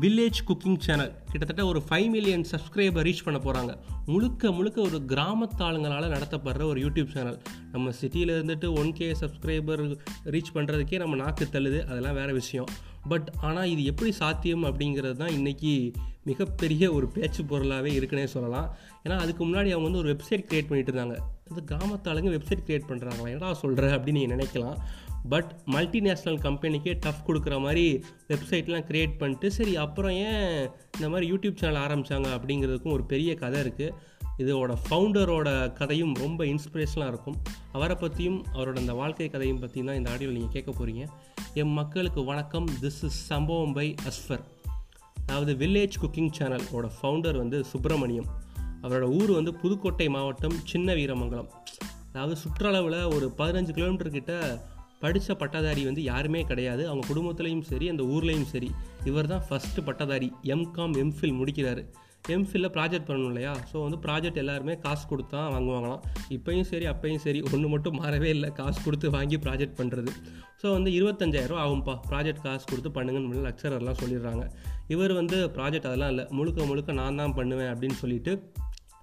Village cooking channel கிட்டத்தட்ட ஒரு five million subscriber reach பண்ண போகிறாங்க முழுக்க முழுக்க ஒரு கிராமத்தாளுங்களால் நடத்தப்படுற ஒரு யூடியூப் சேனல் நம்ம சிட்டியில் இருந்துட்டு ஒன் கே சப்ஸ்கிரைபர் ரீச் பண்ணுறதுக்கே நம்ம நாக்கு தள்ளுது. அதெல்லாம் வேறு விஷயம். பட் ஆனால் இது எப்படி சாத்தியம் அப்படிங்கிறது தான் இன்றைக்கி மிகப்பெரிய ஒரு பேச்சு பொருளாகவே இருக்குன்னே சொல்லலாம். ஏன்னா அதுக்கு முன்னாடி அவங்க வந்து ஒரு வெப்சைட் க்ரியேட் பண்ணிட்டு இருந்தாங்க. இந்த கிராமத்தாளுங்க வெப்சைட் க்ரியேட் பண்ணுறாங்களா என்னடா சொல்கிற அப்படின்னு நீங்கள் நினைக்கலாம். பட் மல்டிநேஷ்னல் கம்பெனிக்கே டஃப் கொடுக்குற மாதிரி வெப்சைட்லாம் க்ரியேட் பண்ணிட்டு சரி அப்புறம் ஏன் இந்த மாதிரி யூடியூப் சேனல் ஆரம்பித்தாங்க அப்படிங்கிறதுக்கும் ஒரு பெரிய கதை இருக்குது இதோட ஃபவுண்டரோட கதையும் ரொம்ப இன்ஸ்பிரேஷனாக இருக்கும். அவரை பற்றியும் அவரோட அந்த வாழ்க்கை கதையும் பற்றியும் தான் இந்த ஆடியோவில் நீங்கள் கேட்க போகிறீங்க என் மக்களுக்கு வணக்கம். திஸ் இஸ் சம்பவம் பை அஸ்ஃபர் அதாவது வில்லேஜ் குக்கிங் சேனலோட ஃபவுண்டர் வந்து சுப்பிரமணியம். அவரோட ஊர் வந்து புதுக்கோட்டை மாவட்டம் சின்ன வீரமங்கலம் அதாவது சுற்றளவில் ஒரு பதினஞ்சு கிலோமீட்டர் கிட்ட படித்த பட்டதாரி வந்து யாருமே கிடையாது. அவங்க குடும்பத்துலேயும் சரி அந்த ஊர்லேயும் சரி இவர் தான் ஃபஸ்ட்டு பட்டதாரி. எம்காம் எம்ஃபில் முடிக்கிறாரு. எம்ஃபில்ல ப்ராஜெக்ட் பண்ணணும் இல்லையா? ஸோ வந்து ப்ராஜெக்ட் எல்லாருமே காசு கொடுத்தா வாங்குவாங்களாம். இப்போயும் சரி அப்பையும் சரி ஒன்று மட்டும் மாறவே இல்லை. காசு கொடுத்து வாங்கி ப்ராஜெக்ட் பண்ணுறது ஸோ வந்து இருபத்தஞ்சாயிரம் ஆகும்ப்பா. ப்ராஜெக்ட் காசு கொடுத்து பண்ணுங்கன்னு லெக்சரர்லாம் சொல்லிடுறாங்க. இவர் வந்து ப்ராஜெக்ட் அதெல்லாம் இல்லை. முழுக்க முழுக்க நான் தான் பண்ணுவேன் அப்படின்னு சொல்லிட்டு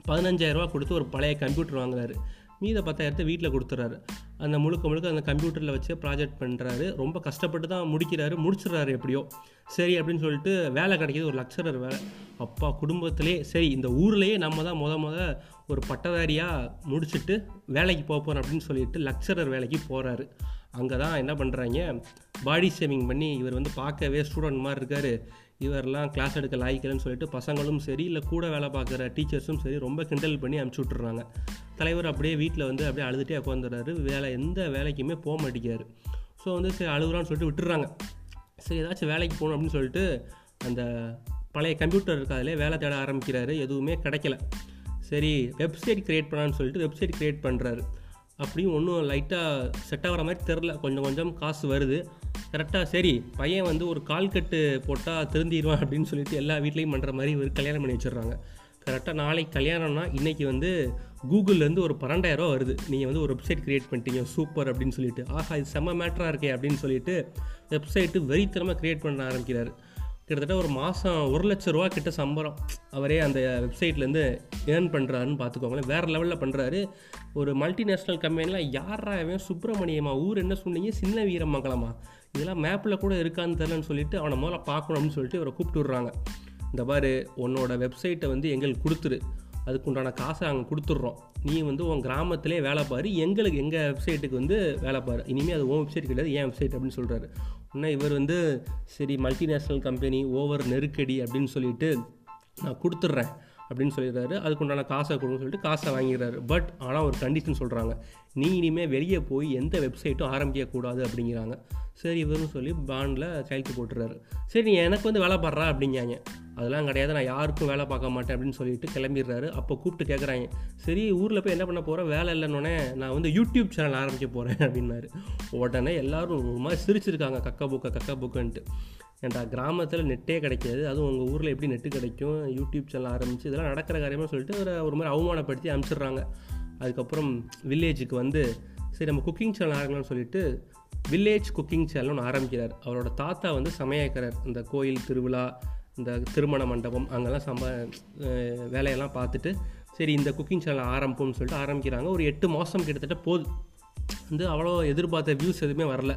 பதினஞ்சாயிரரூபா கொடுத்து ஒரு பழைய கம்ப்யூட்டர் வாங்குறாரு. மீத பத்தாயிரத்தை வீட்டில் கொடுத்துட்றாரு அந்த முழுக்க முழுக்க அந்த கம்ப்யூட்டரில் வச்சு ப்ராஜெக்ட் பண்ணுறாரு ரொம்ப கஷ்டப்பட்டு தான் முடிக்கிறாரு. முடிச்சிடுறாரு எப்படியோ. சரி அப்படின்னு சொல்லிட்டு வேலை கிடைக்கிது ஒரு லக்சரர் வேலை. அப்பா குடும்பத்திலே சரி இந்த ஊர்லேயே நம்ம தான் முத முத ஒரு பட்டதாரியாக முடிச்சுட்டு வேலைக்கு போக போகிறோம் அப்படின்னு சொல்லிட்டு லக்சரர் வேலைக்கு போகிறாரு அங்கே தான் என்ன பண்ணுறாங்க பாடி ஷேவிங் பண்ணி இவர் வந்து பார்க்கவே ஸ்டூடெண்ட் மாதிரி இருக்கார். இவரெல்லாம் கிளாஸ் எடுக்க லாய்க்கலன்னு சொல்லிட்டு பசங்களும் சரி இல்லை கூட வேலை பார்க்குற டீச்சர்ஸும் சரி ரொம்ப கிண்டல் பண்ணி அனுப்பிச்சி விட்டுறாங்க தலைவர் அப்படியே வீட்டில் வந்து அப்படியே அழுதுகிட்டே உட்காந்துடுறாரு வேலை எந்த வேலைக்குமே போக மாட்டேங்கிறாரு. ஸோ வந்து சரி அழுகுறான்னு சொல்லிட்டு விட்டுறாங்க. சரி ஏதாச்சும் வேலைக்கு போகணும் அப்படின்னு சொல்லிட்டு அந்த பழைய கம்ப்யூட்டர் இருக்காதுலே வேலை தேட ஆரம்பிக்கிறாரு. எதுவுமே கிடைக்கல. சரி வெப்சைட் க்ரியேட் பண்ணான்னு சொல்லிட்டு வெப்சைட் க்ரியேட் பண்ணுறாரு அப்படியும் ஒன்றும் லைட்டாக செட் ஆகிற மாதிரி தெரில கொஞ்சம் கொஞ்சம் காசு வருது. கரெக்டாக சரி பையன் வந்து ஒரு கால் கட்டு போட்டால் திருந்திடுவான் அப்படின்னு சொல்லிட்டு எல்லா வீட்லேயும் பண்ணுற மாதிரி ஒரு கல்யாணம் பண்ணி வச்சிடுறாங்க. கரெக்டாக நாளைக்கு கல்யாணம்னா இன்றைக்கி வந்து கூகுள்லேருந்து ஒரு பன்னெண்டாயிரம் வருது. நீங்கள் வந்து ஒரு வெப்சைட் க்ரியேட் பண்ணிட்டீங்க சூப்பர் அப்படின்னு சொல்லிட்டு. ஆஹா இது செம்ம மேட்டராக இருக்கே அப்படின்னு சொல்லிட்டு வெப்சைட்டு வெறித்தனமாக க்ரியேட் பண்ண ஆரம்பிக்கிறார். கிட்டத்தட்ட ஒரு மாதம் ஒரு லட்ச ரூபா கிட்ட சம்பளம் அவரே அந்த வெப்சைட்லேருந்து ஏர்ன் பண்ணுறாருன்னு பார்த்துக்கோங்களேன். வேறு லெவலில் பண்ணுறாரு ஒரு மல்டிநேஷ்னல் கம்பெனியில் யாரா அவன் சுப்பிரமணியமா ஊர் என்ன சொன்னீங்க? சின்ன வீரமங்கலமா இதெல்லாம் மேப்பில் கூட இருக்கான்னு தெரிலன்னு சொல்லிட்டு அவனை முதல்ல பார்க்கணும் அப்படின்னு சொல்லிட்டு இவரை கூப்பிட்டு விட்றாங்க. இந்த மாதிரி உன்னோட வெப்சைட்டை வந்து எங்களுக்கு கொடுத்துரு. அதுக்கு உண்டான காசை நாங்கள் கொடுத்துட்றோம். நீ வந்து உன் கிராமத்திலே வேலை பாரு. எங்களுக்கு எங்கள் வெப்சைட்டுக்கு வந்து வேலை பாரு. இனிமேல் அது உன் வெப்சைட் கிடையாது ஏன் வெப்சைட் அப்படின்னு சொல்கிறாரு இன்னும் இவர் வந்து சரி மல்டிநேஷ்னல் கம்பெனி ஓவர் நெருக்கடி அப்படின்னு சொல்லிட்டு நான் கொடுத்துட்றேன். அப்படின்னு சொல்லிடுறாரு. அதுக்கு உண்டான காசை கொடுன்னு சொல்லிட்டு காசை வாங்கிடுறாரு. பட் ஆனால் ஒரு கண்டிஷன் சொல்கிறாங்க நீ இனிமேல் வெளியே போய் எந்த வெப்சைட்டும் ஆரம்பிக்கக்கூடாது அப்படிங்கிறாங்க. சரி இவருன்னு சொல்லி பாண்டில் கையெழுத்து போட்டுறாரு சரி நீ எனக்கு வந்து வேலை பாடுறா அப்படிங்காங்க. அதெல்லாம் கிடையாது நான் யாருக்கும் வேலை பார்க்க மாட்டேன் அப்படின்னு சொல்லிட்டு கிளம்பிடுறாரு. அப்போ கூப்பிட்டு கேட்குறாங்க சரி ஊரில் போய் என்ன பண்ண போகிறேன் வேலை இல்லைன்னொடனே நான் வந்து யூடியூப் சேனல் ஆரம்பிக்க போகிறேன் அப்படின்னாரு. உடனே எல்லோரும் ஒரு மாதிரி சிரிச்சிருக்காங்க. கக்க புக்க கக்க புக்கன்ட்டு ஏன்டா கிராமத்தில் நெட்டே கிடைக்காது. அதுவும் உங்கள் ஊரில் எப்படி நெட்டு கிடைக்கும்? யூடியூப் சேனல் ஆரம்பித்து இதெல்லாம் நடக்கிற காரியமாக சொல்லிட்டு ஒரு ஒரு மாதிரி அவமானப்படுத்தி அனுப்பிச்சிடுறாங்க. அதுக்கப்புறம் வில்லேஜுக்கு வந்து சரி நம்ம குக்கிங் சேனல் ஆரம்பிக்கலாம்னு சொல்லிட்டு வில்லேஜ் குக்கிங் சேனல் ஒன்று ஆரம்பிக்கிறார். அவரோட தாத்தா வந்து சமையக்கிறார் இந்த கோயில் திருவிழா இந்த திருமண மண்டபம் அங்கெல்லாம் சம்ப வேலையெல்லாம் பார்த்துட்டு சரி இந்த குக்கிங் சேனல் ஆரம்பிப்போம்னு சொல்லிட்டு ஆரம்பிக்கிறாங்க. ஒரு எட்டு மாதம் கிட்டத்தட்ட போகுது வந்து அவ்வளோ எதிர்பார்த்த வியூஸ் எதுவுமே வரல.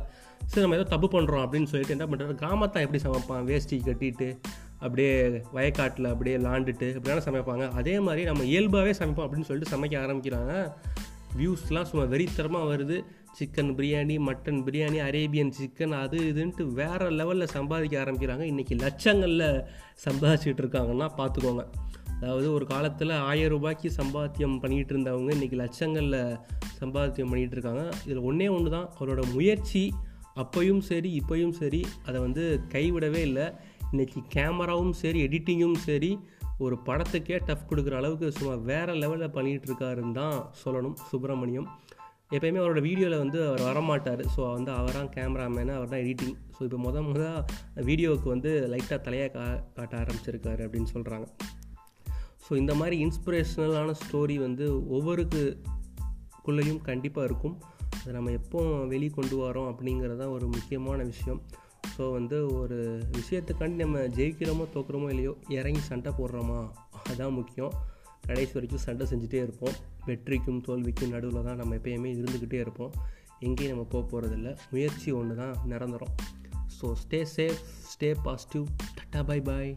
சரி நம்ம ஏதோ தப்பு பண்ணுறோம் அப்படின்னு சொல்லிட்டு என்ன பண்ணுறாரு கிராமத்தான் எப்படி சமைப்பான்? வேஷ்டி கட்டிட்டு அப்படியே வயக்காட்டில் அப்படியே லாண்டுட்டு இப்படிலாம் சமைப்பாங்க? அதே மாதிரி நம்ம இயல்பாகவே சமைப்போம் அப்படின்னு சொல்லிட்டு சமைக்க ஆரம்பிக்கிறாங்க. வியூஸ்லாம் சும்மா வெறித்தரமாக வருது. Chicken biryani mutton biryani Arabian chicken அது இதுன்ட்டு வேறு லெவலில் சம்பாதிக்க ஆரம்பிக்கிறாங்க. இன்றைக்கி லட்சங்களில் சம்பாதிச்சிட்டு இருக்காங்கன்னா பார்த்துக்கோங்க அதாவது ஒரு காலத்தில் ஆயிரம் ரூபாய்க்கு சம்பாத்தியம் பண்ணிகிட்டு இருந்தவங்க இன்றைக்கி லட்சங்களில் சம்பாத்தியம் பண்ணிகிட்டு இருக்காங்க. இதில் ஒன்றே ஒன்று தான் அவரோட முயற்சி அப்பையும் சரி இப்போயும் சரி அதை வந்து கைவிடவே இல்லை. இன்றைக்கி கேமராவும் சரி எடிட்டிங்கும் சரி ஒரு படத்துக்கே டஃப் கொடுக்குற அளவுக்கு சும்மா வேறு லெவலில் பண்ணிகிட்டு இருக்காருன்னு தான் சொல்லணும் சுப்பிரமணியம். எப்போயுமே அவரோட வீடியோவில் வந்து அவர் வரமாட்டார். ஸோ வந்து அவர் தான் கேமராமேனு அவர் தான் எடிட்டிங். ஸோ இப்போ முத முத வீடியோவுக்கு வந்து லைட்டாக தலையாக கா காட்ட ஆரம்பிச்சிருக்காரு அப்படின்னு சொல்கிறாங்க ஸோ இந்த மாதிரி இன்ஸ்பிரேஷ்னலான ஸ்டோரி வந்து ஒவ்வொருக்குள்ளேயும் கண்டிப்பாக இருக்கும். அதை நம்ம எப்போ வெளி கொண்டு வரோம் அப்படிங்கிறது தான் ஒரு முக்கியமான விஷயம். ஸோ வந்து ஒரு விஷயத்துக்காண்டி நம்ம ஜெயிக்கிறோமோ தோக்குறோமோ இல்லையோ இறங்கி சண்டை போடுறோமா? அதுதான் முக்கியம். கடைசி வரைக்கும் சண்டை செஞ்சுட்டே இருப்போம். வெற்றிக்கும் தோல்விக்கும் நடுவில் தான் நம்ம எப்பயுமே இருந்துக்கிட்டே இருப்போம். எங்கேயும் நம்ம போக போகிறதில்ல முயற்சி ஒன்று தான் நிரந்தரம். So stay safe stay positive tata bye bye